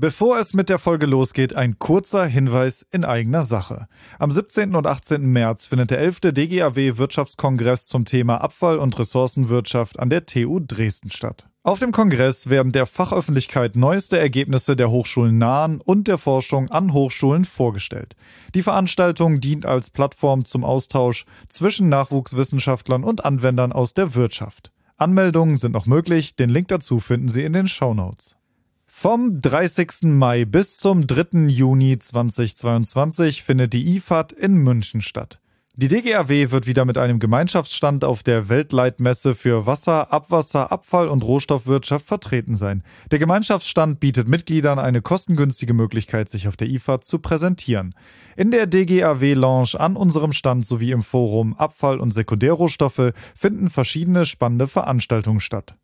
Bevor es mit der Folge losgeht, ein kurzer Hinweis in eigener Sache. Am 17. und 18. März findet der 11. DGAW Wirtschaftskongress zum Thema Abfall- und Ressourcenwirtschaft an der TU Dresden statt. Auf dem Kongress werden der Fachöffentlichkeit neueste Ergebnisse der Hochschulen nahen und der Forschung an Hochschulen vorgestellt. Die Veranstaltung dient als Plattform zum Austausch zwischen Nachwuchswissenschaftlern und Anwendern aus der Wirtschaft. Anmeldungen sind noch möglich, den Link dazu finden Sie in den Show Notes. Vom 30. Mai bis zum 3. Juni 2022 findet die IFAD in München statt. Die DGAW wird wieder mit einem Gemeinschaftsstand auf der Weltleitmesse für Wasser, Abwasser, Abfall und Rohstoffwirtschaft vertreten sein. Der Gemeinschaftsstand bietet Mitgliedern eine kostengünstige Möglichkeit, sich auf der IFAD zu präsentieren. In der DGAW Lounge an unserem Stand sowie im Forum Abfall und Sekundärrohstoffe finden verschiedene spannende Veranstaltungen statt.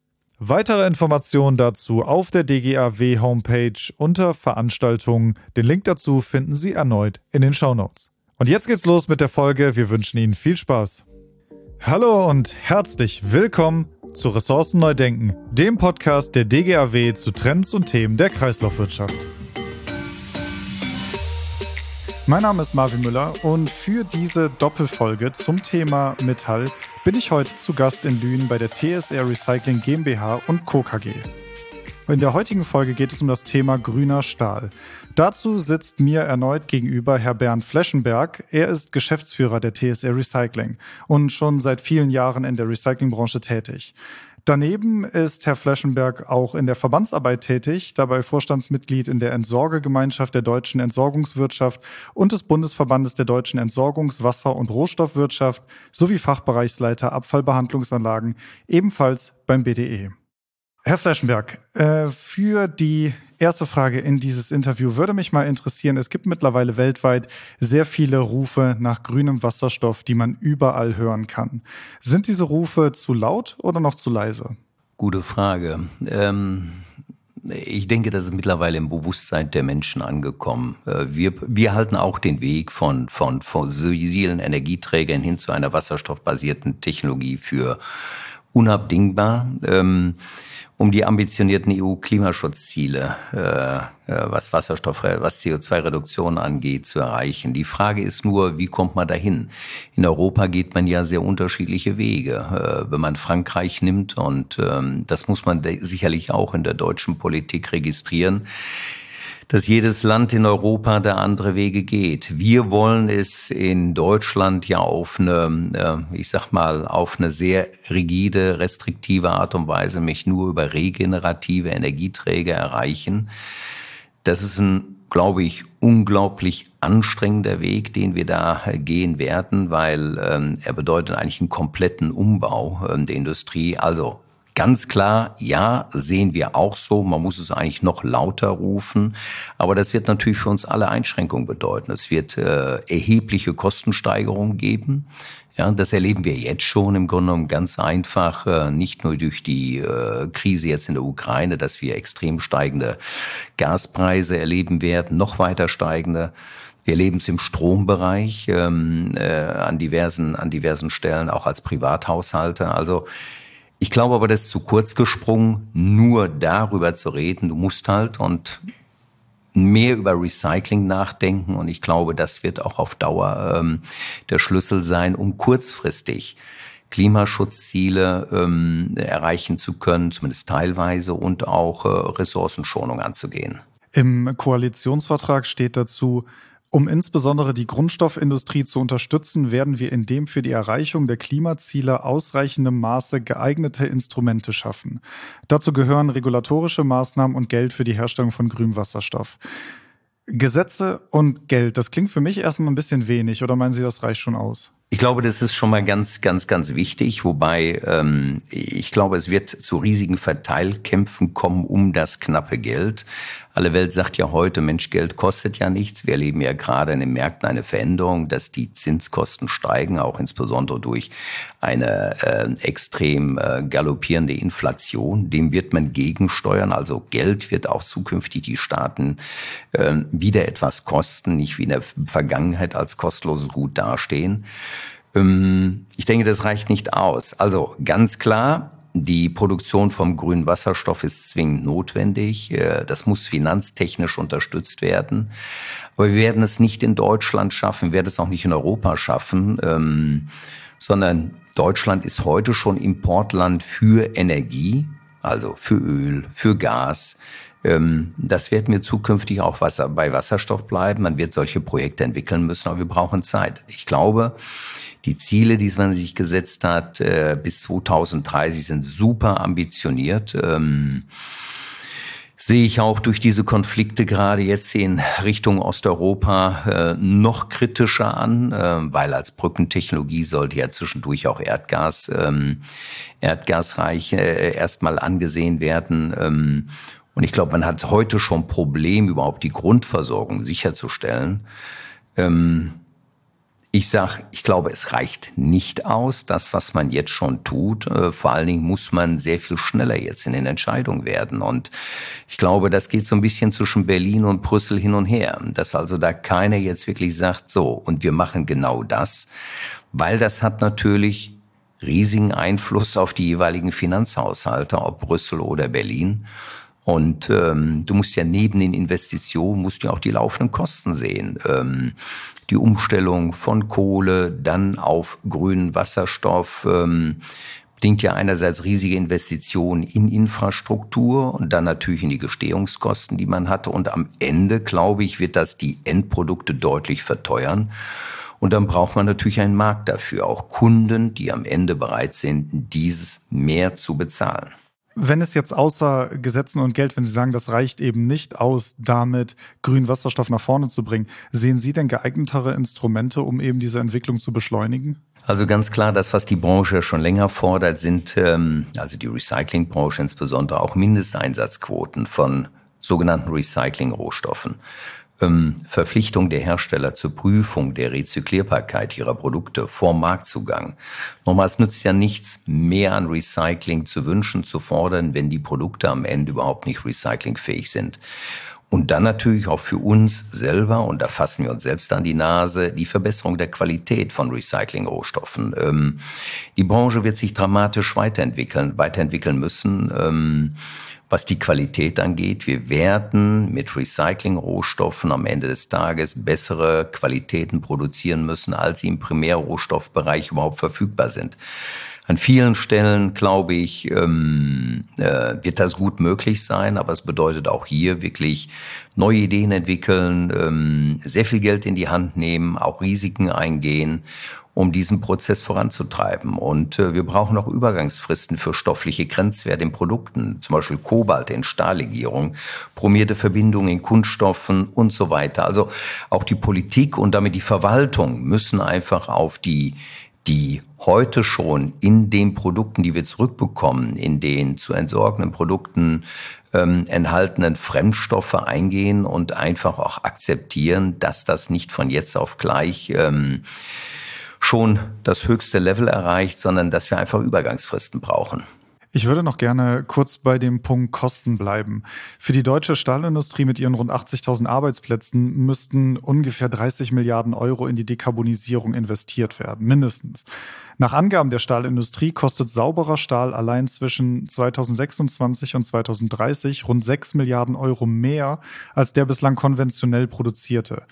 Weitere Informationen dazu auf der DGAW Homepage unter Veranstaltungen. Den Link dazu finden Sie erneut in den Shownotes. Und jetzt geht's los mit der Folge. Wir wünschen Ihnen viel Spaß. Hallo und herzlich willkommen zu Ressourcen neu denken, dem Podcast der DGAW zu Trends und Themen der Kreislaufwirtschaft. Mein Name ist Marvin Müller und für diese Doppelfolge zum Thema Metall bin ich heute zu Gast in Lünen bei der TSR Recycling GmbH und Co. KG. In der heutigen Folge geht es um das Thema grüner Stahl. Dazu sitzt mir erneut gegenüber Herr Bernd Fleschenberg. Er ist Geschäftsführer der TSR Recycling und schon seit vielen Jahren in der Recyclingbranche tätig. Daneben ist Herr Fleschenberg auch in der Verbandsarbeit tätig, dabei Vorstandsmitglied in der Entsorgegemeinschaft der deutschen Entsorgungswirtschaft und des Bundesverbandes der deutschen Entsorgungs-, Wasser- und Rohstoffwirtschaft sowie Fachbereichsleiter Abfallbehandlungsanlagen, ebenfalls beim BDE. Herr Fleschenberg, äh, für die erste Frage in dieses Interview würde mich mal interessieren. Es gibt mittlerweile weltweit sehr viele Rufe nach grünem Wasserstoff, die man überall hören kann. Sind diese Rufe zu laut oder noch zu leise? Gute Frage. Ähm ich denke, das ist mittlerweile im Bewusstsein der Menschen angekommen. Äh, wir, wir halten auch den Weg von, von fossilen Energieträgern hin zu einer wasserstoffbasierten Technologie für unabdingbar. Ähm, um die ambitionierten EU-Klimaschutzziele, äh, äh, was Wasserstoff, was CO2-Reduktion angeht, zu erreichen. Die Frage ist nur, wie kommt man dahin? In Europa geht man ja sehr unterschiedliche Wege. Äh, wenn man Frankreich nimmt, und ähm, das muss man sicherlich auch in der deutschen Politik registrieren, dass jedes Land in Europa da andere Wege geht. Wir wollen es in Deutschland ja auf eine, äh, ich sag mal, auf eine sehr rigide, restriktive Art und Weise mich nur über regenerative Energieträger erreichen. Das ist ein, glaube ich, unglaublich anstrengender Weg, den wir da gehen werden, weil ähm, er bedeutet eigentlich einen kompletten Umbau ähm, der Industrie. Also Ganz klar, ja, sehen wir auch so. Man muss es eigentlich noch lauter rufen. Aber das wird natürlich für uns alle Einschränkungen bedeuten. Es wird äh, erhebliche Kostensteigerungen geben. Ja, das erleben wir jetzt schon im Grunde genommen ganz einfach, äh, nicht nur durch die äh, Krise jetzt in der Ukraine, dass wir extrem steigende Gaspreise erleben werden, noch weiter steigende. Wir erleben es im Strombereich ähm, äh, an diversen an diversen Stellen, auch als Privathaushalte. Also ich glaube aber, das ist zu kurz gesprungen, nur darüber zu reden. Du musst halt und mehr über Recycling nachdenken und ich glaube, das wird auch auf Dauer ähm, der Schlüssel sein, um kurzfristig Klimaschutzziele ähm, erreichen zu können, zumindest teilweise, und auch äh, Ressourcenschonung anzugehen. Im Koalitionsvertrag steht dazu, um insbesondere die Grundstoffindustrie zu unterstützen, werden wir in dem für die Erreichung der Klimaziele ausreichendem Maße geeignete Instrumente schaffen. Dazu gehören regulatorische Maßnahmen und Geld für die Herstellung von grünem Wasserstoff. Gesetze und Geld, das klingt für mich erstmal ein bisschen wenig, oder meinen Sie, das reicht schon aus? Ich glaube, das ist schon mal ganz, ganz, ganz wichtig, wobei ähm, ich glaube, es wird zu riesigen Verteilkämpfen kommen um das knappe Geld. Alle Welt sagt ja heute, Mensch, Geld kostet ja nichts. Wir erleben ja gerade in den Märkten eine Veränderung, dass die Zinskosten steigen, auch insbesondere durch eine äh, extrem äh, galoppierende Inflation. Dem wird man gegensteuern. Also Geld wird auch zukünftig die Staaten äh, wieder etwas kosten, nicht wie in der Vergangenheit als kostenloses Gut dastehen. Ähm, ich denke, das reicht nicht aus. Also ganz klar, die Produktion vom grünen Wasserstoff ist zwingend notwendig. Äh, das muss finanztechnisch unterstützt werden. Aber wir werden es nicht in Deutschland schaffen, wir werden es auch nicht in Europa schaffen, ähm, sondern Deutschland ist heute schon Importland für Energie, also für Öl, für Gas. Ähm, das wird mir zukünftig auch bei Wasserstoff bleiben. Man wird solche Projekte entwickeln müssen, aber wir brauchen Zeit. Ich glaube, die Ziele, die man sich gesetzt hat, äh, bis 2030 sind super ambitioniert. Ähm, sehe ich auch durch diese Konflikte gerade jetzt in Richtung Osteuropa äh, noch kritischer an, äh, weil als Brückentechnologie sollte ja zwischendurch auch Erdgas, ähm, erdgasreich äh, erstmal angesehen werden. Ähm, und ich glaube, man hat heute schon Problem, überhaupt die Grundversorgung sicherzustellen. Ähm, ich sage, ich glaube, es reicht nicht aus, das, was man jetzt schon tut. Äh, vor allen Dingen muss man sehr viel schneller jetzt in den Entscheidungen werden. Und ich glaube, das geht so ein bisschen zwischen Berlin und Brüssel hin und her. Dass also da keiner jetzt wirklich sagt, so, und wir machen genau das. Weil das hat natürlich riesigen Einfluss auf die jeweiligen Finanzhaushalte, ob Brüssel oder Berlin. Und ähm, du musst ja neben den Investitionen, musst du ja auch die laufenden Kosten sehen. Ähm, die Umstellung von Kohle dann auf grünen Wasserstoff ähm, bedingt ja einerseits riesige Investitionen in Infrastruktur und dann natürlich in die Gestehungskosten, die man hatte. Und am Ende, glaube ich, wird das die Endprodukte deutlich verteuern. Und dann braucht man natürlich einen Markt dafür, auch Kunden, die am Ende bereit sind, dieses mehr zu bezahlen. Wenn es jetzt außer Gesetzen und Geld, wenn Sie sagen, das reicht eben nicht aus, damit grünen Wasserstoff nach vorne zu bringen, sehen Sie denn geeignetere Instrumente, um eben diese Entwicklung zu beschleunigen? Also ganz klar, das, was die Branche schon länger fordert, sind, ähm, also die Recyclingbranche insbesondere, auch Mindesteinsatzquoten von sogenannten Recyclingrohstoffen ähm, Verpflichtung der Hersteller zur Prüfung der Rezyklierbarkeit ihrer Produkte vor Marktzugang. Nochmal, es nützt ja nichts, mehr an Recycling zu wünschen, zu fordern, wenn die Produkte am Ende überhaupt nicht recyclingfähig sind. Und dann natürlich auch für uns selber, und da fassen wir uns selbst an die Nase, die Verbesserung der Qualität von Recyclingrohstoffen. Ähm, die Branche wird sich dramatisch weiterentwickeln, weiterentwickeln müssen. Ähm, was die Qualität angeht. Wir werden mit Recycling-Rohstoffen am Ende des Tages bessere Qualitäten produzieren müssen, als sie im Primärrohstoffbereich überhaupt verfügbar sind. An vielen Stellen, glaube ich, ähm, äh, wird das gut möglich sein, aber es bedeutet auch hier wirklich neue Ideen entwickeln, ähm, sehr viel Geld in die Hand nehmen, auch Risiken eingehen um diesen Prozess voranzutreiben. Und äh, wir brauchen auch Übergangsfristen für stoffliche Grenzwerte in Produkten, zum Beispiel Kobalt in Stahllegierung, bromierte Verbindungen in Kunststoffen und so weiter. Also auch die Politik und damit die Verwaltung müssen einfach auf die die heute schon in den Produkten, die wir zurückbekommen, in den zu entsorgenden Produkten ähm, enthaltenen Fremdstoffe eingehen und einfach auch akzeptieren, dass das nicht von jetzt auf gleich ähm, schon das höchste Level erreicht, sondern dass wir einfach Übergangsfristen brauchen. Ich würde noch gerne kurz bei dem Punkt Kosten bleiben. Für die deutsche Stahlindustrie mit ihren rund 80.000 Arbeitsplätzen müssten ungefähr 30 Milliarden Euro in die Dekarbonisierung investiert werden, mindestens. Nach Angaben der Stahlindustrie kostet sauberer Stahl allein zwischen 2026 und 2030 rund 6 Milliarden Euro mehr als der bislang konventionell produzierte.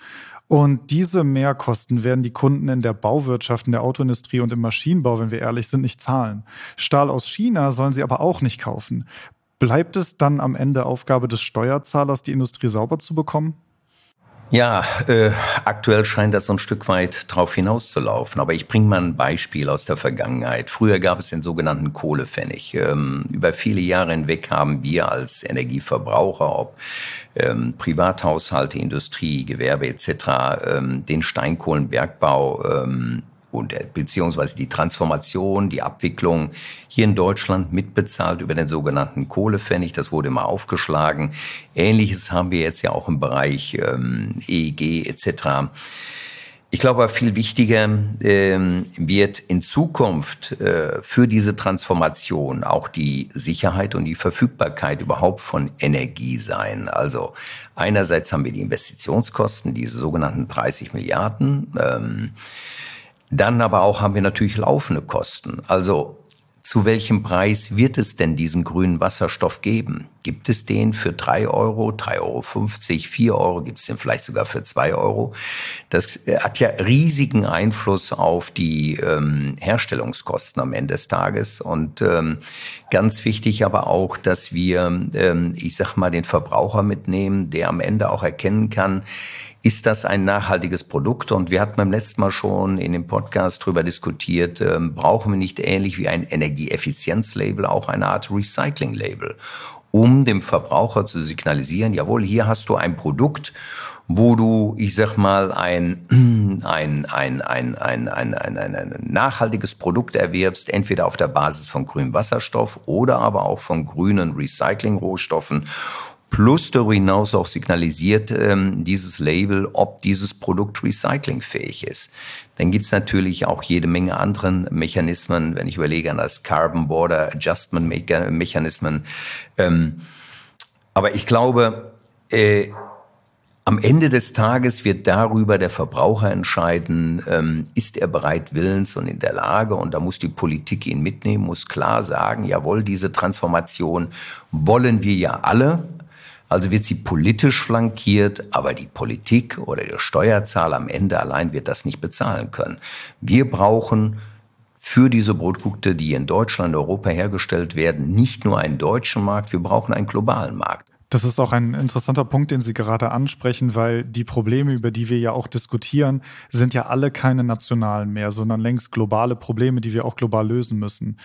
Und diese Mehrkosten werden die Kunden in der Bauwirtschaft, in der Autoindustrie und im Maschinenbau, wenn wir ehrlich sind, nicht zahlen. Stahl aus China sollen sie aber auch nicht kaufen. Bleibt es dann am Ende Aufgabe des Steuerzahlers, die Industrie sauber zu bekommen? Ja, äh, aktuell scheint das so ein Stück weit drauf hinauszulaufen. Aber ich bringe mal ein Beispiel aus der Vergangenheit. Früher gab es den sogenannten Kohlepfennig. Ähm, über viele Jahre hinweg haben wir als Energieverbraucher, ob ähm, Privathaushalte, Industrie, Gewerbe etc., ähm, den Steinkohlenbergbau ähm, und äh, beziehungsweise die Transformation, die Abwicklung hier in Deutschland mitbezahlt über den sogenannten Kohlepfennig. Das wurde immer aufgeschlagen. Ähnliches haben wir jetzt ja auch im Bereich ähm, EEG etc. Ich glaube, viel wichtiger ähm, wird in Zukunft äh, für diese Transformation auch die Sicherheit und die Verfügbarkeit überhaupt von Energie sein. Also einerseits haben wir die Investitionskosten, diese sogenannten 30 Milliarden. Ähm, dann aber auch haben wir natürlich laufende Kosten. Also zu welchem Preis wird es denn diesen grünen Wasserstoff geben? Gibt es den für drei Euro, drei Euro, fünfzig, vier Euro? Gibt es den vielleicht sogar für zwei Euro? Das äh, hat ja riesigen Einfluss auf die ähm, Herstellungskosten am Ende des Tages. Und ähm, ganz wichtig aber auch, dass wir, ähm, ich sag mal, den Verbraucher mitnehmen, der am Ende auch erkennen kann, ist das ein nachhaltiges Produkt? Und wir hatten beim letzten Mal schon in dem Podcast darüber diskutiert, ähm, brauchen wir nicht ähnlich wie ein Energieeffizienzlabel auch eine Art Recycling-Label, um dem Verbraucher zu signalisieren, jawohl, hier hast du ein Produkt, wo du, ich sag mal, ein, ein, ein, ein, ein, ein, ein, ein nachhaltiges Produkt erwirbst, entweder auf der Basis von grünem Wasserstoff oder aber auch von grünen Recycling-Rohstoffen plus darüber hinaus auch signalisiert ähm, dieses Label, ob dieses Produkt recyclingfähig ist. Dann gibt's natürlich auch jede Menge anderen Mechanismen, wenn ich überlege an das Carbon Border Adjustment Mechanismen. Ähm, aber ich glaube, äh, am Ende des Tages wird darüber der Verbraucher entscheiden, ähm, ist er bereit, willens und in der Lage, und da muss die Politik ihn mitnehmen, muss klar sagen, jawohl, diese Transformation wollen wir ja alle, also wird sie politisch flankiert, aber die Politik oder der Steuerzahler am Ende allein wird das nicht bezahlen können. Wir brauchen für diese Produkte, die in Deutschland, Europa hergestellt werden, nicht nur einen deutschen Markt, wir brauchen einen globalen Markt. Das ist auch ein interessanter Punkt, den Sie gerade ansprechen, weil die Probleme, über die wir ja auch diskutieren, sind ja alle keine nationalen mehr, sondern längst globale Probleme, die wir auch global lösen müssen.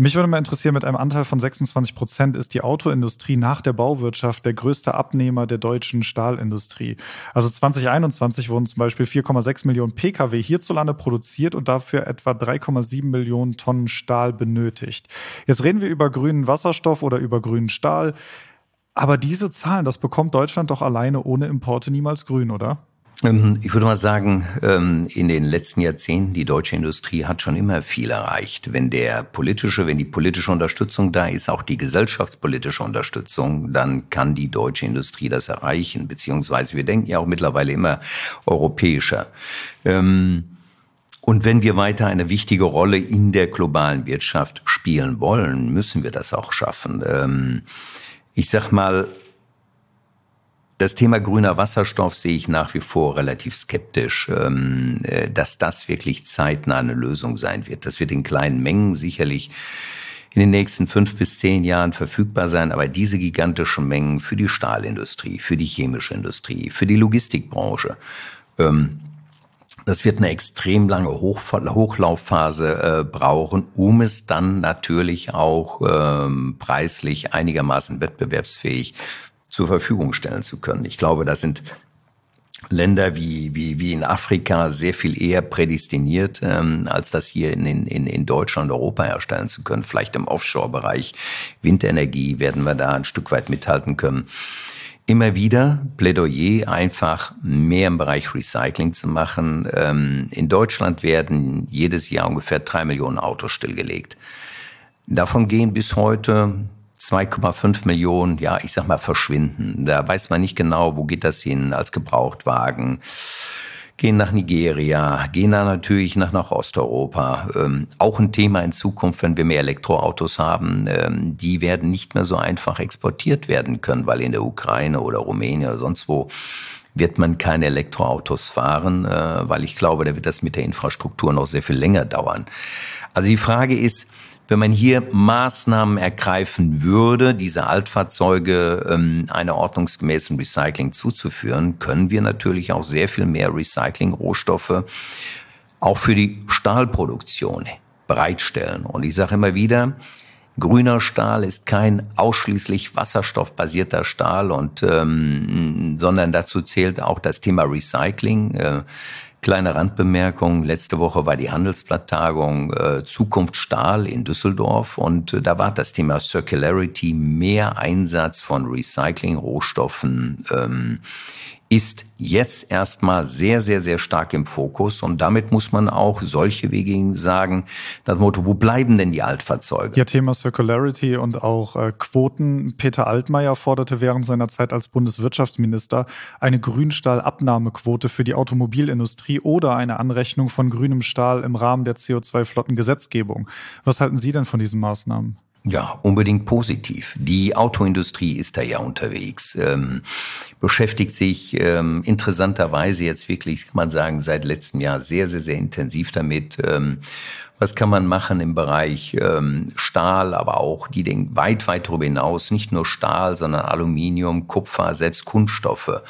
Mich würde mal interessieren, mit einem Anteil von 26 Prozent ist die Autoindustrie nach der Bauwirtschaft der größte Abnehmer der deutschen Stahlindustrie. Also 2021 wurden zum Beispiel 4,6 Millionen Pkw hierzulande produziert und dafür etwa 3,7 Millionen Tonnen Stahl benötigt. Jetzt reden wir über grünen Wasserstoff oder über grünen Stahl. Aber diese Zahlen, das bekommt Deutschland doch alleine ohne Importe niemals grün, oder? Ähm, ich würde mal sagen, ähm, in den letzten Jahrzehnten, die deutsche Industrie hat schon immer viel erreicht. Wenn der politische, wenn die politische Unterstützung da ist, auch die gesellschaftspolitische Unterstützung, dann kann die deutsche Industrie das erreichen. Beziehungsweise wir denken ja auch mittlerweile immer europäischer. Ähm, und wenn wir weiter eine wichtige Rolle in der globalen Wirtschaft spielen wollen, müssen wir das auch schaffen. Ich sag mal, das Thema grüner Wasserstoff sehe ich nach wie vor relativ skeptisch, ähm, äh, dass das wirklich zeitnah eine Lösung sein wird. Das wird in kleinen Mengen sicherlich in den nächsten fünf bis zehn Jahren verfügbar sein, aber diese gigantischen Mengen für die Stahlindustrie, für die chemische Industrie, für die Logistikbranche, ähm, das wird eine extrem lange Hochlaufphase äh, brauchen, um es dann natürlich auch ähm, preislich einigermaßen wettbewerbsfähig zur Verfügung stellen zu können. Ich glaube, da sind Länder wie, wie, wie in Afrika sehr viel eher prädestiniert, ähm, als das hier in, in, in Deutschland, Europa herstellen zu können. Vielleicht im Offshore-Bereich, Windenergie werden wir da ein Stück weit mithalten können. Immer wieder Plädoyer, einfach mehr im Bereich Recycling zu machen. Ähm, in Deutschland werden jedes Jahr ungefähr drei Millionen Autos stillgelegt. Davon gehen bis heute 2,5 Millionen, ja, ich sag mal, verschwinden. Da weiß man nicht genau, wo geht das hin als Gebrauchtwagen. Gehen nach Nigeria, gehen dann natürlich nach, nach Osteuropa. Ähm, auch ein Thema in Zukunft, wenn wir mehr Elektroautos haben, ähm, die werden nicht mehr so einfach exportiert werden können, weil in der Ukraine oder Rumänien oder sonst wo wird man keine Elektroautos fahren, äh, weil ich glaube, da wird das mit der Infrastruktur noch sehr viel länger dauern. Also die Frage ist, wenn man hier Maßnahmen ergreifen würde, diese Altfahrzeuge ähm, einer ordnungsgemäßen Recycling zuzuführen, können wir natürlich auch sehr viel mehr Recycling-Rohstoffe auch für die Stahlproduktion bereitstellen. Und ich sage immer wieder, grüner Stahl ist kein ausschließlich wasserstoffbasierter Stahl und ähm, sondern dazu zählt auch das Thema Recycling. Äh, Kleine Randbemerkung, letzte Woche war die Handelsblatttagung äh, Zukunft Stahl in Düsseldorf und äh, da war das Thema Circularity, mehr Einsatz von Recycling, Rohstoffen ähm, ist jetzt erstmal sehr, sehr, sehr stark im Fokus. Und damit muss man auch solche Wege sagen, das Motto, wo bleiben denn die Altfahrzeuge? Ja, Thema Circularity und auch äh, Quoten. Peter Altmaier forderte während seiner Zeit als Bundeswirtschaftsminister eine Grünstahlabnahmequote für die Automobilindustrie oder eine Anrechnung von grünem Stahl im Rahmen der CO2-Flottengesetzgebung. Was halten Sie denn von diesen Maßnahmen? Ja, unbedingt positiv. Die Autoindustrie ist da ja unterwegs, ähm, beschäftigt sich ähm, interessanterweise jetzt wirklich, kann man sagen, seit letztem Jahr sehr, sehr, sehr intensiv damit. Ähm, was kann man machen im Bereich ähm, Stahl, aber auch die denken weit, weit darüber hinaus, nicht nur Stahl, sondern Aluminium, Kupfer, selbst Kunststoffe,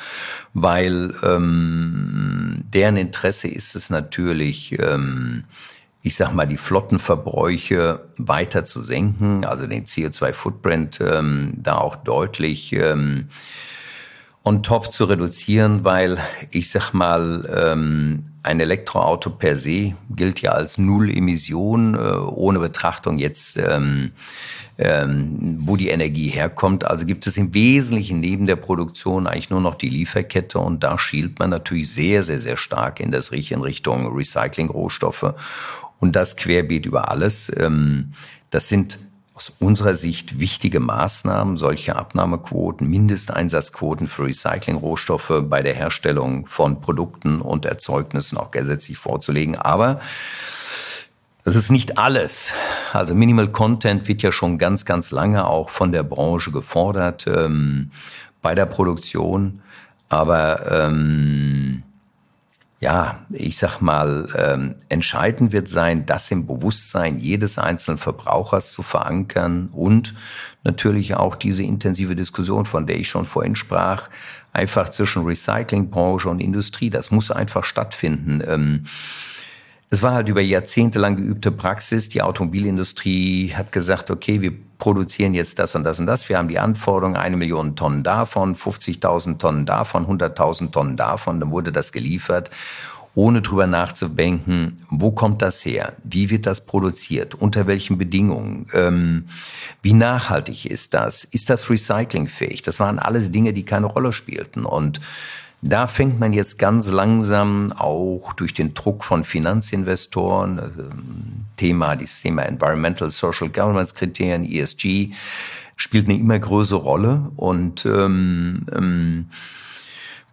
weil ähm, deren Interesse ist es natürlich, ähm, ich sag mal, die Flottenverbräuche weiter zu senken, also den CO2-Footprint ähm, da auch deutlich ähm, on top zu reduzieren, weil ich sag mal, ähm, ein Elektroauto per se gilt ja als Null Emission, äh, ohne Betrachtung jetzt, ähm, ähm, wo die Energie herkommt. Also gibt es im Wesentlichen neben der Produktion eigentlich nur noch die Lieferkette und da schielt man natürlich sehr, sehr, sehr stark in das in Richtung Recycling-Rohstoffe und das querbeet über alles. Ähm, das sind aus unserer Sicht wichtige Maßnahmen, solche Abnahmequoten, Mindesteinsatzquoten für Recyclingrohstoffe bei der Herstellung von Produkten und Erzeugnissen auch gesetzlich vorzulegen. Aber das ist nicht alles. Also Minimal Content wird ja schon ganz, ganz lange auch von der Branche gefordert ähm, bei der Produktion. Aber ähm, ja, ich sag mal, ähm, entscheidend wird sein, das im Bewusstsein jedes einzelnen Verbrauchers zu verankern und natürlich auch diese intensive Diskussion, von der ich schon vorhin sprach, einfach zwischen Recyclingbranche und Industrie, das muss einfach stattfinden. Ähm, es war halt über Jahrzehnte lang geübte Praxis. Die Automobilindustrie hat gesagt, okay, wir produzieren jetzt das und das und das. Wir haben die Anforderung, eine Million Tonnen davon, 50.000 Tonnen davon, 100.000 Tonnen davon. Dann wurde das geliefert, ohne drüber nachzudenken, wo kommt das her? Wie wird das produziert? Unter welchen Bedingungen? Ähm, wie nachhaltig ist das? Ist das recyclingfähig? Das waren alles Dinge, die keine Rolle spielten. Und da fängt man jetzt ganz langsam auch durch den Druck von Finanzinvestoren, äh, Thema, dieses Thema Environmental Social Governance Kriterien, ESG, spielt eine immer größere Rolle und ähm, ähm,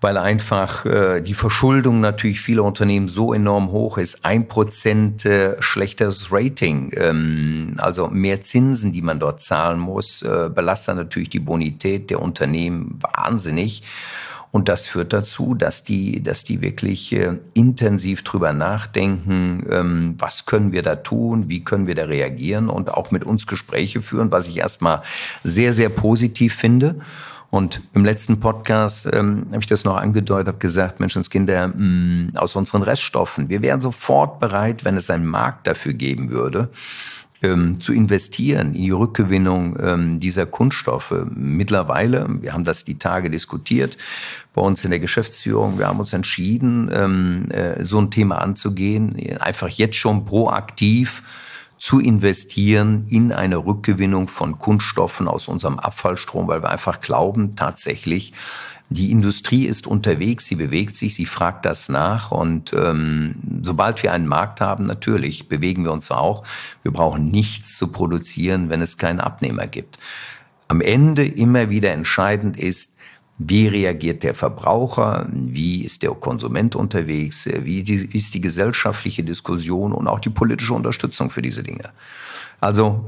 weil einfach äh, die Verschuldung natürlich vieler Unternehmen so enorm hoch ist. Ein Prozent äh, schlechteres Rating, ähm, also mehr Zinsen, die man dort zahlen muss, äh, belastet natürlich die Bonität der Unternehmen wahnsinnig. Und das führt dazu, dass die, dass die wirklich äh, intensiv drüber nachdenken, ähm, was können wir da tun, wie können wir da reagieren und auch mit uns Gespräche führen, was ich erstmal sehr, sehr positiv finde. Und im letzten Podcast ähm, habe ich das noch angedeutet, habe gesagt, Menschenskinder, mh, mm, aus unseren Reststoffen, wir wären sofort bereit, wenn es einen Markt dafür geben würde, ähm, zu investieren in die Rückgewinnung ähm, dieser Kunststoffe. Mittlerweile, wir haben das die Tage diskutiert bei uns in der Geschäftsführung, wir haben uns entschieden, ähm, äh, so ein Thema anzugehen, einfach jetzt schon proaktiv zu investieren in eine Rückgewinnung von Kunststoffen aus unserem Abfallstrom, weil wir einfach glauben, tatsächlich, die Industrie ist unterwegs, sie bewegt sich, sie fragt das nach und ähm, sobald wir einen Markt haben, natürlich bewegen wir uns auch. Wir brauchen nichts zu produzieren, wenn es keinen Abnehmer gibt. Am Ende immer wieder entscheidend ist, wie reagiert der Verbraucher? Wie ist der Konsument unterwegs? Wie ist die gesellschaftliche Diskussion und auch die politische Unterstützung für diese Dinge? Also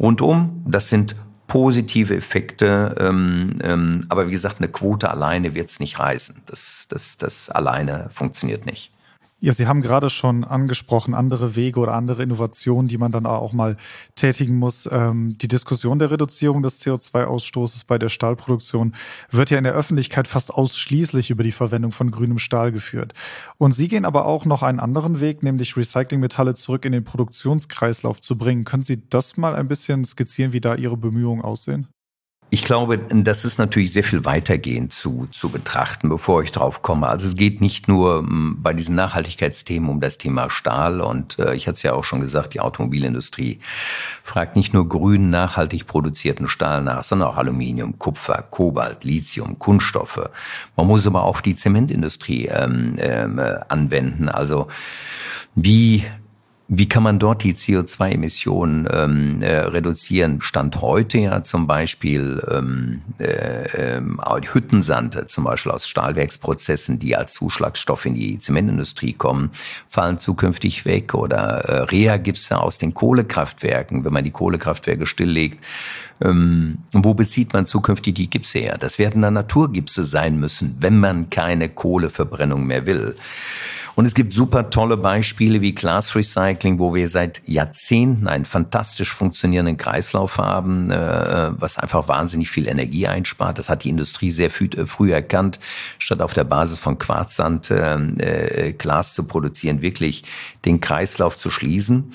rundum, das sind positive Effekte. Ähm, ähm, aber wie gesagt, eine Quote alleine wird es nicht reißen. Das, das, das alleine funktioniert nicht. Ja, Sie haben gerade schon angesprochen, andere Wege oder andere Innovationen, die man dann auch mal tätigen muss. Ähm, die Diskussion der Reduzierung des CO2-Ausstoßes bei der Stahlproduktion wird ja in der Öffentlichkeit fast ausschließlich über die Verwendung von grünem Stahl geführt. Und Sie gehen aber auch noch einen anderen Weg, nämlich Recyclingmetalle zurück in den Produktionskreislauf zu bringen. Können Sie das mal ein bisschen skizzieren, wie da Ihre Bemühungen aussehen? Ich glaube, das ist natürlich sehr viel weitergehend zu, zu betrachten, bevor ich drauf komme. Also es geht nicht nur hm, bei diesen Nachhaltigkeitsthemen um das Thema Stahl und äh, ich hatte es ja auch schon gesagt, die Automobilindustrie fragt nicht nur grün nachhaltig produzierten Stahl nach, sondern auch Aluminium, Kupfer, Kobalt, Lithium, Kunststoffe. Man muss aber auch die Zementindustrie ähm, ähm, äh, anwenden. Also wie wie kann man dort die CO2-Emissionen ähm, äh, reduzieren? Stand heute ja zum Beispiel ähm, äh, äh, Hüttensand, zum Beispiel aus Stahlwerksprozessen, die als Zuschlagstoff in die Zementindustrie kommen, fallen zukünftig weg. Oder äh, Reha-Gipse aus den Kohlekraftwerken, wenn man die Kohlekraftwerke stilllegt. Ähm, wo bezieht man zukünftig die Gipse her? Das werden dann Naturgipse sein müssen, wenn man keine Kohleverbrennung mehr will. Und es gibt super tolle Beispiele wie Glass Recycling, wo wir seit Jahrzehnten einen fantastisch funktionierenden Kreislauf haben, äh, was einfach wahnsinnig viel Energie einspart. Das hat die Industrie sehr früh, äh, früh erkannt, statt auf der Basis von Quarzsand äh, äh, Glas zu produzieren, wirklich den Kreislauf zu schließen.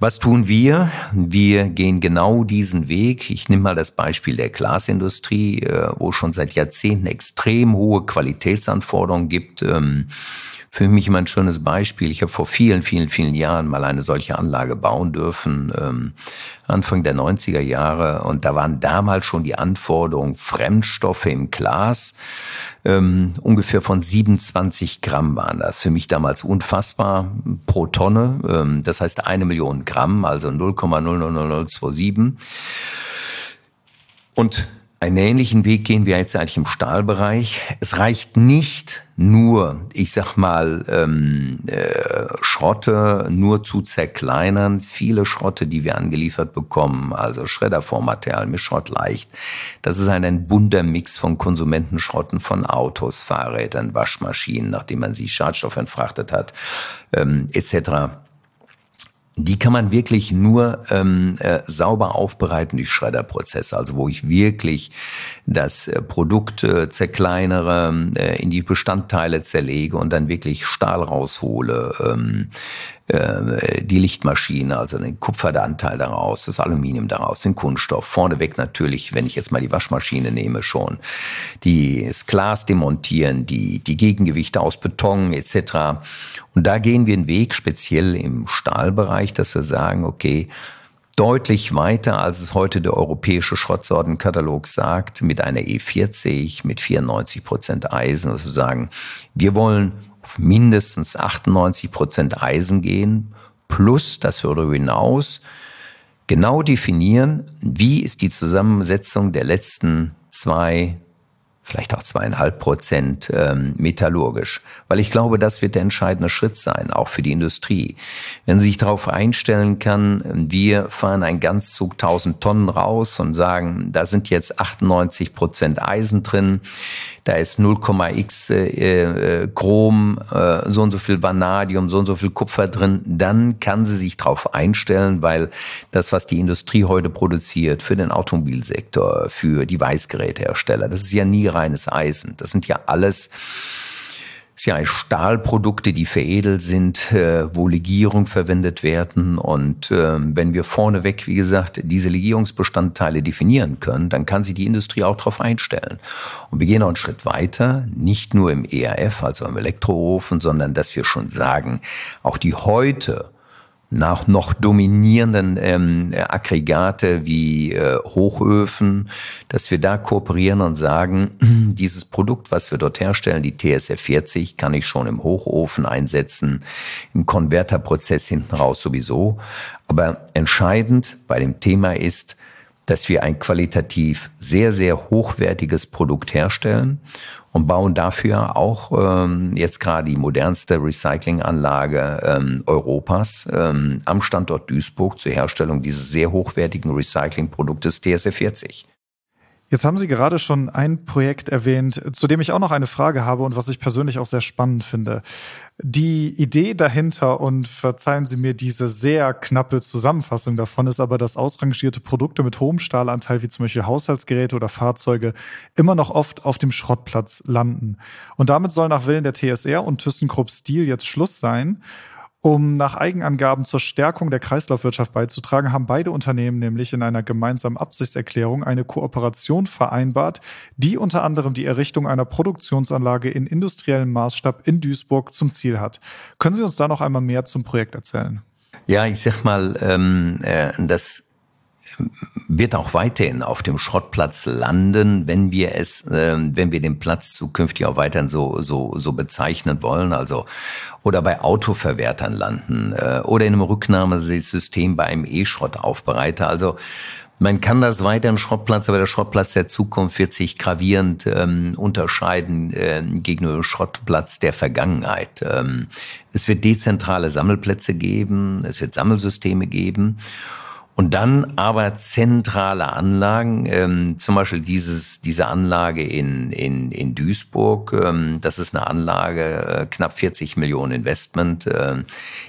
Was tun wir? Wir gehen genau diesen Weg. Ich nehme mal das Beispiel der Glasindustrie, äh, wo es schon seit Jahrzehnten extrem hohe Qualitätsanforderungen gibt. Ähm, für mich immer ein schönes Beispiel. Ich habe vor vielen, vielen, vielen Jahren mal eine solche Anlage bauen dürfen, ähm, Anfang der 90er Jahre. Und da waren damals schon die Anforderungen Fremdstoffe im Glas. Ähm, ungefähr von 27 Gramm waren das. Für mich damals unfassbar pro Tonne. Ähm, das heißt eine Million Gramm, also 0,00027. Und einen ähnlichen Weg gehen wir jetzt eigentlich im Stahlbereich. Es reicht nicht nur, ich sag mal, ähm, äh, Schrotte nur zu zerkleinern. Viele Schrotte, die wir angeliefert bekommen, also Schreddervormaterial mit Schrott leicht, das ist ein, ein bunter Mix von Konsumentenschrotten, von Autos, Fahrrädern, Waschmaschinen, nachdem man sie Schadstoff entfrachtet hat, ähm, etc die kann man wirklich nur ähm, äh, sauber aufbereiten durch Schredderprozesse, also wo ich wirklich das äh, Produkt äh, zerkleinere, äh, in die Bestandteile zerlege und dann wirklich Stahl raushole, ähm, äh, die Lichtmaschine, also den Kupferanteil daraus, das Aluminium daraus, den Kunststoff. Vorneweg natürlich, wenn ich jetzt mal die Waschmaschine nehme, schon die, das Glas demontieren, die, die Gegengewichte aus Beton etc. Und da gehen wir einen Weg, speziell im Stahlbereich, dass wir sagen, okay, deutlich weiter, als es heute der europäische Schrottsortenkatalog sagt, mit einer E40, mit 94 Prozent Eisen, dass wir sagen, wir wollen auf mindestens 98 Prozent Eisen gehen, plus, das darüber hinaus genau definieren, wie ist die Zusammensetzung der letzten zwei vielleicht auch zweieinhalb Prozent ähm, metallurgisch. Weil ich glaube, das wird der entscheidende Schritt sein, auch für die Industrie. Wenn sie sich darauf einstellen kann, wir fahren einen Ganzzug 1000 Tonnen raus und sagen, da sind jetzt 98 Prozent Eisen drin, da ist 0,x äh, äh, Chrom, äh, so und so viel Vanadium, so und so viel Kupfer drin, dann kann sie sich darauf einstellen, weil das, was die Industrie heute produziert für den Automobilsektor, für die Weißgerätehersteller, das ist ja nie reines Eisen. Das sind ja alles ja Stahlprodukte, die veredelt sind, äh, wo Legierung verwendet werden. Und äh, wenn wir vorneweg, wie gesagt, diese Legierungsbestandteile definieren können, dann kann sich die Industrie auch darauf einstellen. Und wir gehen noch einen Schritt weiter, nicht nur im ERF, also im Elektroofen, sondern dass wir schon sagen, auch die heute nach noch dominierenden ähm, Aggregate wie äh, Hochöfen, dass wir da kooperieren und sagen, dieses Produkt, was wir dort herstellen, die TSF 40, kann ich schon im Hochofen einsetzen, im Konverterprozess hinten raus sowieso. Aber entscheidend bei dem Thema ist, dass wir ein qualitativ sehr, sehr hochwertiges Produkt herstellen und bauen dafür auch ähm, jetzt gerade die modernste Recyclinganlage ähm, Europas ähm, am Standort Duisburg zur Herstellung dieses sehr hochwertigen Recyclingproduktes TSF40. Jetzt haben Sie gerade schon ein Projekt erwähnt, zu dem ich auch noch eine Frage habe und was ich persönlich auch sehr spannend finde. Die Idee dahinter, und verzeihen Sie mir diese sehr knappe Zusammenfassung davon, ist aber, dass ausrangierte Produkte mit hohem Stahlanteil, wie zum Beispiel Haushaltsgeräte oder Fahrzeuge, immer noch oft auf dem Schrottplatz landen. Und damit soll nach Willen der TSR und ThyssenKrupp Steel jetzt Schluss sein. Um nach Eigenangaben zur Stärkung der Kreislaufwirtschaft beizutragen, haben beide Unternehmen nämlich in einer gemeinsamen Absichtserklärung eine Kooperation vereinbart, die unter anderem die Errichtung einer Produktionsanlage in industriellem Maßstab in Duisburg zum Ziel hat. Können Sie uns da noch einmal mehr zum Projekt erzählen? Ja, ich sag mal, ähm, äh, das wird auch weiterhin auf dem Schrottplatz landen, wenn wir es, äh, wenn wir den Platz zukünftig auch weiterhin so so so bezeichnen wollen, also oder bei Autoverwertern landen äh, oder in einem Rücknahmesystem bei einem E-Schrottaufbereiter. Also man kann das weiter ein Schrottplatz, aber der Schrottplatz der Zukunft wird sich gravierend ähm, unterscheiden äh, gegenüber dem Schrottplatz der Vergangenheit. Ähm, es wird dezentrale Sammelplätze geben, es wird Sammelsysteme geben. Und dann aber zentrale Anlagen, ähm, zum Beispiel dieses, diese Anlage in, in, in Duisburg, ähm, das ist eine Anlage, äh, knapp 40 Millionen Investment, äh,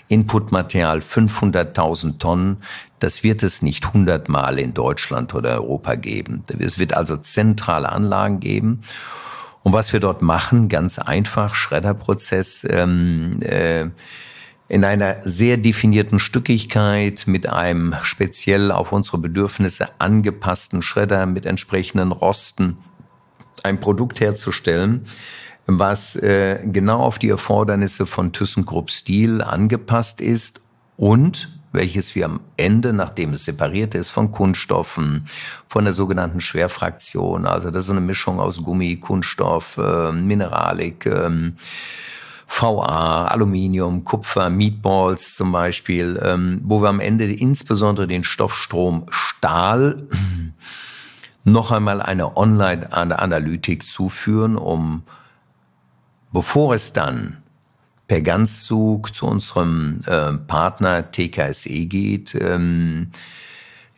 Inputmaterial 500.000 Tonnen. Das wird es nicht hundertmal in Deutschland oder Europa geben. Es wird also zentrale Anlagen geben. Und was wir dort machen, ganz einfach, Schredderprozess, ähm, äh, in einer sehr definierten Stückigkeit mit einem speziell auf unsere Bedürfnisse angepassten Schredder mit entsprechenden Rosten ein Produkt herzustellen, was äh, genau auf die Erfordernisse von ThyssenKrupp Steel angepasst ist und welches wir am Ende, nachdem es separiert ist, von Kunststoffen, von der sogenannten Schwerfraktion, also das ist eine Mischung aus Gummi, Kunststoff, äh, Mineralik, äh, VA, Aluminium, Kupfer, Meatballs zum Beispiel, ähm, wo wir am Ende insbesondere den Stoffstrom Stahl noch einmal eine Online-Analytik zuführen, um bevor es dann per Ganzzug zu unserem äh, Partner TKSE geht, ähm,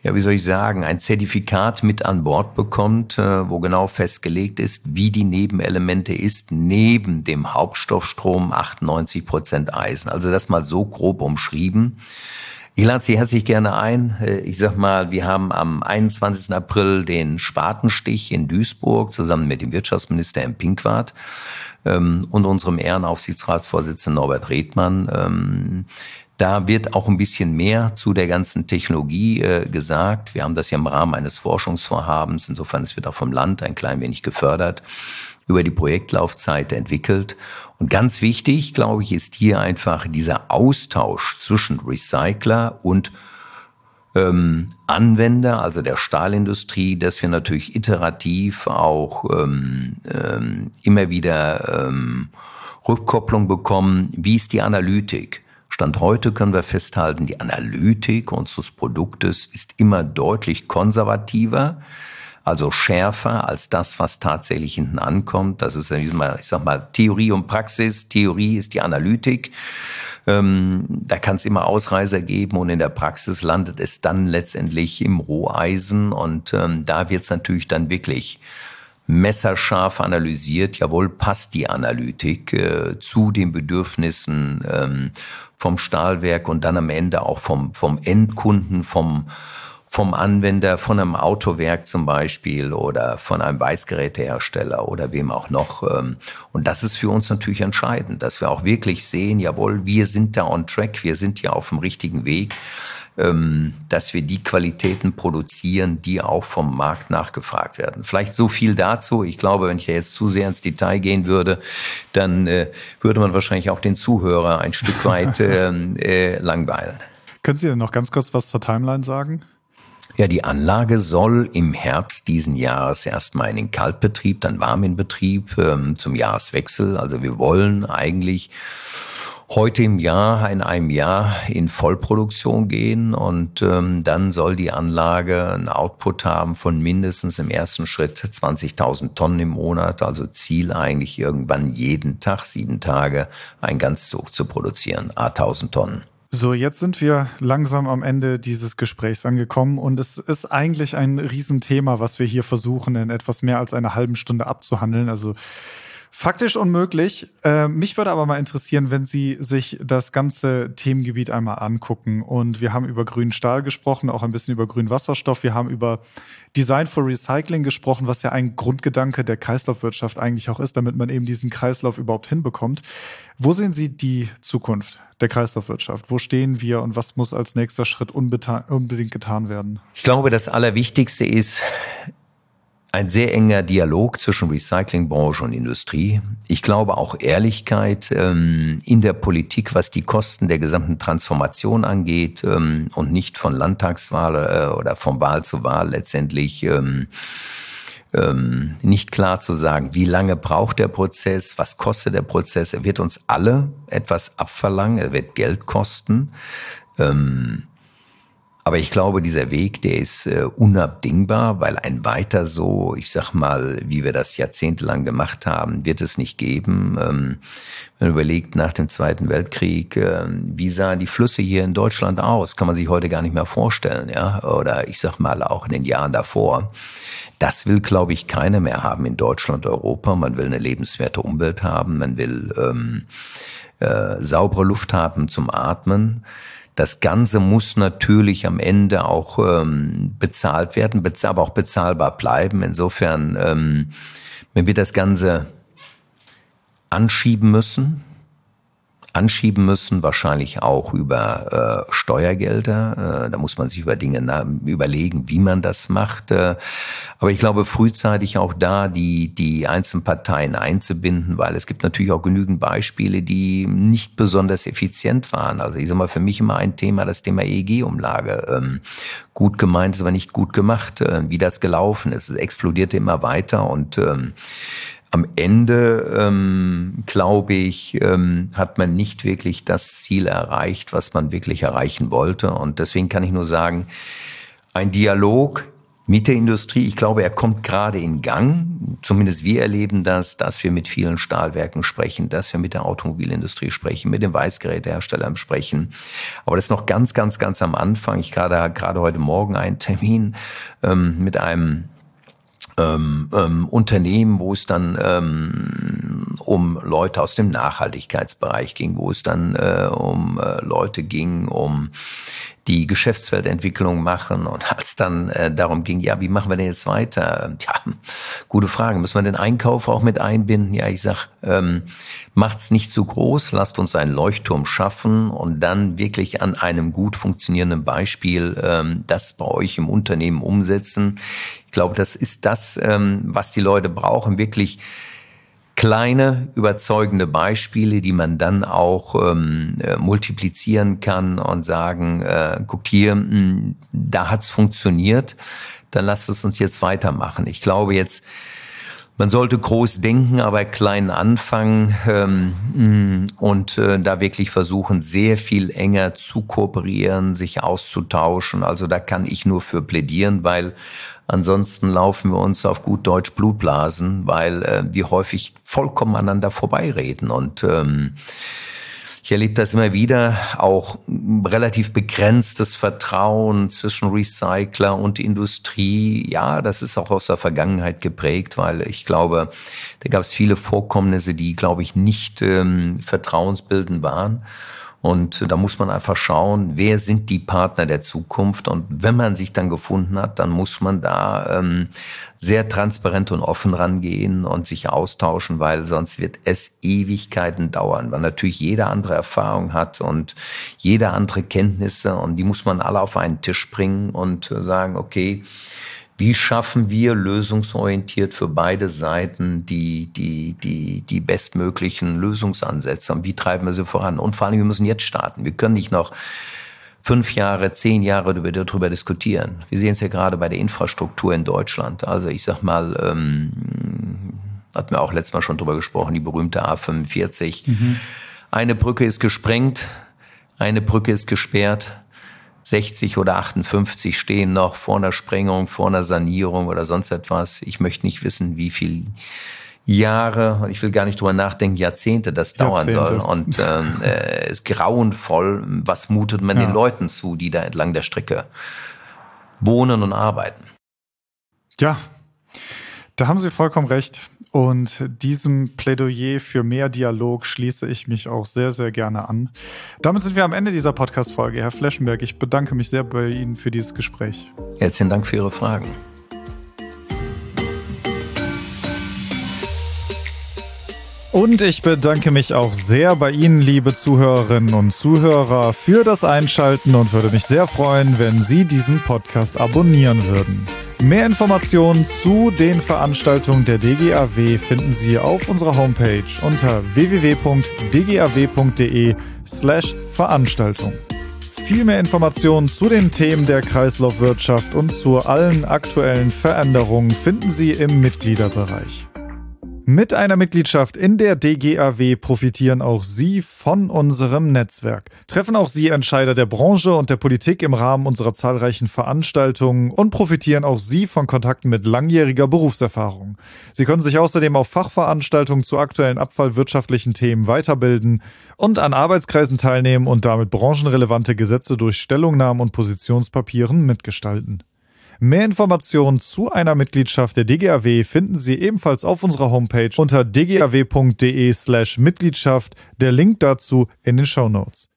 ja, wie soll ich sagen, ein Zertifikat mit an Bord bekommt, äh, wo genau festgelegt ist, wie die Nebenelemente ist, neben dem Hauptstoffstrom 98 Prozent Eisen. Also das mal so grob umschrieben. Ich lade Sie herzlich gerne ein. Äh, ich sag mal, wir haben am 21. April den Spatenstich in Duisburg zusammen mit dem Wirtschaftsminister Herrn Pinkwart ähm, und unserem Ehrenaufsichtsratsvorsitzenden Norbert Redmann. Da wird auch ein bisschen mehr zu der ganzen Technologie äh, gesagt. Wir haben das ja im Rahmen eines Forschungsvorhabens, insofern es wird auch vom Land ein klein wenig gefördert, über die Projektlaufzeit entwickelt. Und ganz wichtig, glaube ich, ist hier einfach dieser Austausch zwischen Recycler und ähm, Anwender, also der Stahlindustrie, dass wir natürlich iterativ auch ähm, ähm, immer wieder ähm, Rückkopplung bekommen. Wie ist die Analytik? Stand heute können wir festhalten, die Analytik unseres Produktes ist immer deutlich konservativer, also schärfer als das, was tatsächlich hinten ankommt. Das ist, ich sag mal, Theorie und Praxis. Theorie ist die Analytik. Ähm, da kann es immer Ausreißer geben und in der Praxis landet es dann letztendlich im Roheisen und ähm, da wird es natürlich dann wirklich messerscharf analysiert, jawohl, passt die Analytik äh, zu den Bedürfnissen ähm, vom Stahlwerk und dann am Ende auch vom, vom Endkunden, vom, vom Anwender, von einem Autowerk zum Beispiel oder von einem Weißgerätehersteller oder wem auch noch. Ähm, und das ist für uns natürlich entscheidend, dass wir auch wirklich sehen, jawohl, wir sind da on track, wir sind ja auf dem richtigen Weg. Ähm, dass wir die Qualitäten produzieren, die auch vom Markt nachgefragt werden. Vielleicht so viel dazu. Ich glaube, wenn ich ja jetzt zu sehr ins Detail gehen würde, dann äh, würde man wahrscheinlich auch den Zuhörer ein Stück weit äh, äh, langweilen. Können Sie denn noch ganz kurz was zur Timeline sagen? Ja, die Anlage soll im Herbst diesen Jahres erstmal in den Kaltbetrieb, dann warm in Betrieb ähm, zum Jahreswechsel. Also wir wollen eigentlich heute im Jahr, in einem Jahr in Vollproduktion gehen und ähm, dann soll die Anlage einen Output haben von mindestens im ersten Schritt 20.000 Tonnen im Monat, also Ziel eigentlich irgendwann jeden Tag, sieben Tage, ein Ganzzug zu produzieren, a 1000 Tonnen. So, jetzt sind wir langsam am Ende dieses Gesprächs angekommen und es ist eigentlich ein Riesenthema, was wir hier versuchen, in etwas mehr als einer halben Stunde abzuhandeln. Also Faktisch unmöglich. Äh, mich würde aber mal interessieren, wenn Sie sich das ganze Themengebiet einmal angucken. Und wir haben über grünen Stahl gesprochen, auch ein bisschen über grünen Wasserstoff. Wir haben über Design for Recycling gesprochen, was ja ein Grundgedanke der Kreislaufwirtschaft eigentlich auch ist, damit man eben diesen Kreislauf überhaupt hinbekommt. Wo sehen Sie die Zukunft der Kreislaufwirtschaft? Wo stehen wir und was muss als nächster Schritt unbedingt getan werden? Ich glaube, das Allerwichtigste ist, ein sehr enger Dialog zwischen Recyclingbranche und Industrie. Ich glaube auch Ehrlichkeit ähm, in der Politik, was die Kosten der gesamten Transformation angeht ähm, und nicht von Landtagswahl äh, oder von Wahl zu Wahl letztendlich ähm, ähm, nicht klar zu sagen, wie lange braucht der Prozess, was kostet der Prozess. Er wird uns alle etwas abverlangen, er wird Geld kosten. Ähm, aber ich glaube, dieser Weg, der ist äh, unabdingbar, weil ein weiter so, ich sag mal, wie wir das jahrzehntelang gemacht haben, wird es nicht geben. Ähm, wenn man überlegt, nach dem Zweiten Weltkrieg, äh, wie sahen die Flüsse hier in Deutschland aus? Kann man sich heute gar nicht mehr vorstellen, ja? Oder ich sag mal auch in den Jahren davor. Das will, glaube ich, keiner mehr haben in Deutschland, Europa. Man will eine lebenswerte Umwelt haben. Man will ähm, äh, saubere Luft haben zum Atmen. Das Ganze muss natürlich am Ende auch ähm, bezahlt werden, aber auch bezahlbar bleiben. Insofern, ähm, wenn wir das Ganze anschieben müssen, anschieben müssen, wahrscheinlich auch über äh, Steuergelder. Äh, da muss man sich über Dinge überlegen, wie man das macht. Äh, aber ich glaube, frühzeitig auch da die, die einzelnen Parteien einzubinden, weil es gibt natürlich auch genügend Beispiele, die nicht besonders effizient waren. Also ich sage mal, für mich immer ein Thema, das Thema EEG-Umlage. Ähm, gut gemeint ist aber nicht gut gemacht, äh, wie das gelaufen ist. Es explodierte immer weiter und ähm, am Ende, ähm, glaube ich, ähm, hat man nicht wirklich das Ziel erreicht, was man wirklich erreichen wollte. Und deswegen kann ich nur sagen, ein Dialog mit der Industrie, ich glaube, er kommt gerade in Gang. Zumindest wir erleben das, dass wir mit vielen Stahlwerken sprechen, dass wir mit der Automobilindustrie sprechen, mit den Weißgeräteherstellern sprechen. Aber das ist noch ganz, ganz, ganz am Anfang. Ich gerade gerade heute Morgen einen Termin ähm, mit einem ähm, ähm, Unternehmen, wo es dann ähm, um Leute aus dem Nachhaltigkeitsbereich ging, wo es dann äh, um äh, Leute ging, um die Geschäftsfeldentwicklung machen. Und als dann äh, darum ging, ja, wie machen wir denn jetzt weiter? Ja, gute Frage. Müssen wir den Einkauf auch mit einbinden? Ja, ich sag, ähm, macht's nicht zu groß, lasst uns einen Leuchtturm schaffen und dann wirklich an einem gut funktionierenden Beispiel ähm, das bei euch im Unternehmen umsetzen. Ich glaube, das ist das, ähm, was die Leute brauchen, wirklich kleine, überzeugende Beispiele, die man dann auch ähm, äh, multiplizieren kann und sagen, äh, guckt hier, mh, hm, da hat's funktioniert, dann lasst es uns jetzt weitermachen. Ich glaube jetzt, man sollte groß denken, aber klein anfangen ähm, hm, und äh, da wirklich versuchen, sehr viel enger zu kooperieren, sich auszutauschen. Also da kann ich nur für plädieren, weil Ansonsten laufen wir uns auf gut Deutsch Blutblasen, weil äh, wir häufig vollkommen aneinander vorbeireden. Und ähm, ich erlebe das immer wieder, auch relativ begrenztes Vertrauen zwischen Recycler und Industrie. Ja, das ist auch aus der Vergangenheit geprägt, weil ich glaube, da gab es viele Vorkommnisse, die, glaube ich, nicht ähm, vertrauensbildend waren. Und da muss man einfach schauen, wer sind die Partner der Zukunft. Und wenn man sich dann gefunden hat, dann muss man da ähm, sehr transparent und offen rangehen und sich austauschen, weil sonst wird es Ewigkeiten dauern, weil natürlich jeder andere Erfahrung hat und jeder andere Kenntnisse und die muss man alle auf einen Tisch bringen und sagen, okay, wie schaffen wir lösungsorientiert für beide Seiten die, die, die, die bestmöglichen Lösungsansätze und wie treiben wir sie voran? Und vor allem, wir müssen jetzt starten. Wir können nicht noch fünf Jahre, zehn Jahre darüber diskutieren. Wir sehen es ja gerade bei der Infrastruktur in Deutschland. Also ich sag mal, ähm, hatten wir auch letztes Mal schon drüber gesprochen, die berühmte A45. Mhm. Eine Brücke ist gesprengt, eine Brücke ist gesperrt 60 oder 58 stehen noch vor einer Sprengung, vor einer Sanierung oder sonst etwas. Ich möchte nicht wissen, wie viel Jahre, ich will gar nicht drüber nachdenken, Jahrzehnte das dauern Jahrzehnte. soll. Und ähm, äh, ist grauenvoll. Was mutet man ja. den Leuten zu, die da entlang der Strecke wohnen und arbeiten? Ja, da haben Sie vollkommen recht. Und diesem Plädoyer für mehr Dialog schließe ich mich auch sehr, sehr gerne an. Damit sind wir am Ende dieser Podcast-Folge. Herr Fleschenberg, ich bedanke mich sehr bei Ihnen für dieses Gespräch. Herzlichen Dank für Ihre Fragen. Und ich bedanke mich auch sehr bei Ihnen, liebe Zuhörerinnen und Zuhörer, für das Einschalten und würde mich sehr freuen, wenn Sie diesen Podcast abonnieren würden. Mehr Informationen zu den Veranstaltungen der DGAW finden Sie auf unserer Homepage unter www.dgaw.de slash Veranstaltung. Viel mehr Informationen zu den Themen der Kreislaufwirtschaft und zu allen aktuellen Veränderungen finden Sie im Mitgliederbereich. Mit einer Mitgliedschaft in der DGAW profitieren auch Sie von unserem Netzwerk. Treffen auch Sie Entscheider der Branche und der Politik im Rahmen unserer zahlreichen Veranstaltungen und profitieren auch Sie von Kontakten mit langjähriger Berufserfahrung. Sie können sich außerdem auf Fachveranstaltungen zu aktuellen abfallwirtschaftlichen Themen weiterbilden und an Arbeitskreisen teilnehmen und damit branchenrelevante Gesetze durch Stellungnahmen und Positionspapieren mitgestalten. Mehr Informationen zu einer Mitgliedschaft der DGAW finden Sie ebenfalls auf unserer Homepage unter dgaw.de slash Mitgliedschaft. Der Link dazu in den Show Notes.